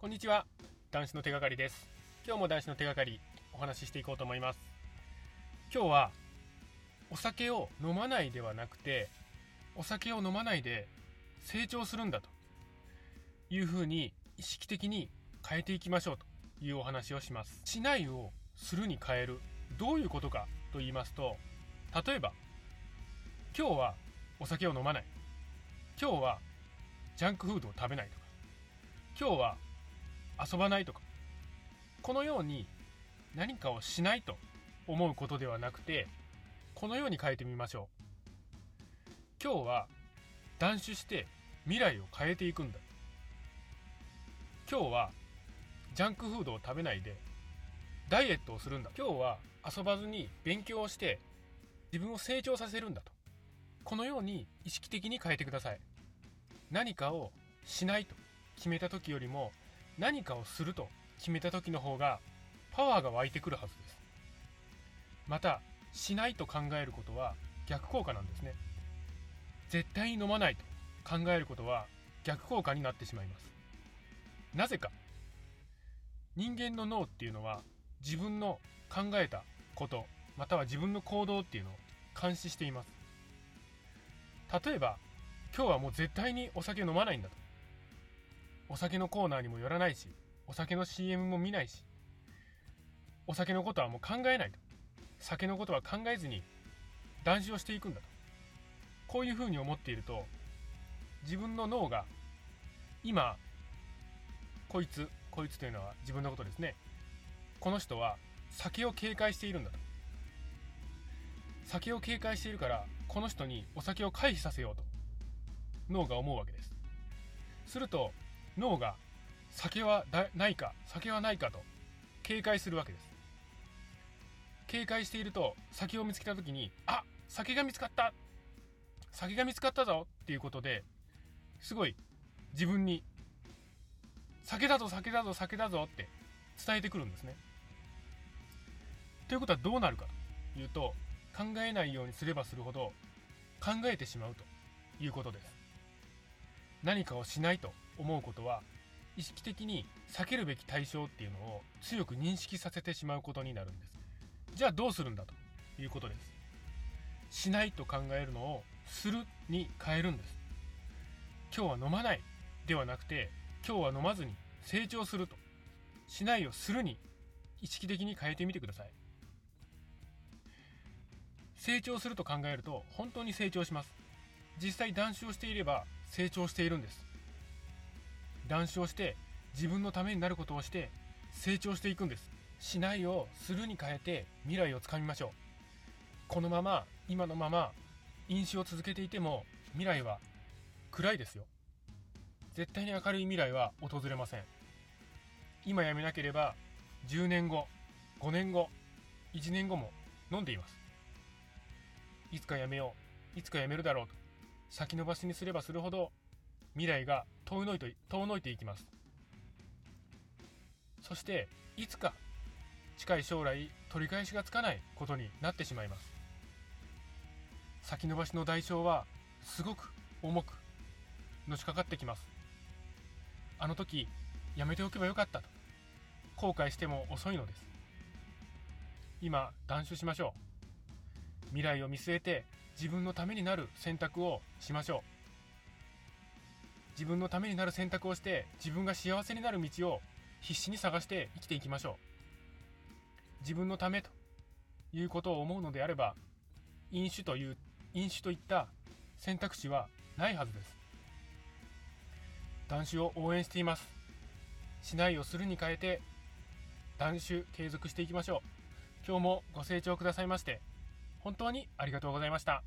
こんにちは。男子の手がかりです。今日も男子の手がかりお話ししていこうと思います。今日はお酒を飲まないではなくてお酒を飲まないで成長するんだというふうに意識的に変えていきましょうというお話をします。しないをするに変えるどういうことかと言いますと例えば今日はお酒を飲まない。今日はジャンクフードを食べないとか。今日は遊ばないとか。このように何かをしないと思うことではなくてこのように変えてみましょう。今日は断酒して未来を変えていくんだ。今日はジャンクフードを食べないでダイエットをするんだ。今日は遊ばずに勉強をして自分を成長させるんだと。このように意識的に変えてください。何かをしないと決めた時よりも何かをすると決めた時の方がパワーが湧いてくるはずです。またしないと考えることは逆効果なんですね。絶対に飲まないと考えることは逆効果になってしまいます。なぜか。人間の脳っていうのは自分の考えたことまたは自分の行動っていうのを監視しています。例えば今日はもう絶対にお酒飲まないんだと。お酒のコーナーにも寄らないしお酒の CM も見ないしお酒のことはもう考えないと。酒のことは考えずに断酒をしていくんだと。こういうふうに思っていると自分の脳が今こいつこいつというのは自分のことですね。この人は酒を警戒しているんだと。酒を警戒しているからこの人にお酒を回避させようと脳が思うわけです。すると脳が酒はないか酒はないかと警戒するわけです。警戒していると酒を見つけた時にあ酒が見つかった酒が見つかったぞっていうことですごい自分に酒だぞ酒だぞ酒だぞって伝えてくるんですね。ということはどうなるかというと考えないようにすればするほど考えてしまうということです。何かをしないと思うことは意識的に避けるべき対象っていうのを強く認識させてしまうことになるんです。じゃあどうするんだということです。しないと考えるのをするに変えるんです。今日は飲まないではなくて今日は飲まずに成長すると。しないをするに意識的に変えてみてください。成長すると考えると本当に成長します。実際断酒をしていれば成長しているんです。断酒をして自分のためになることをして成長していくんです。しないをするに変えて未来をつかみましょう。このまま今のまま飲酒を続けていても未来は暗いですよ。絶対に明るい未来は訪れません。今やめなければ10年後5年後1年後も飲んでいます。いつかやめよういつかやめるだろうと先延ばしにすればするほど未来が遠のいて遠のいていきます。そしていつか近い将来取り返しがつかないことになってしまいます。先延ばしの代償はすごく重くのしかかってきます。あの時やめておけばよかったと後悔しても遅いのです。今断酒しましょう。未来を見据えて自分のためになる選択をしましょう。自分のためになる選択をして自分が幸せになる道を必死に探して生きていきましょう。自分のためということを思うのであれば飲酒という飲酒といった選択肢はないはずです。断酒を応援しています。しないをするに変えて断酒継続していきましょう。今日もご清聴くださいまして本当にありがとうございました。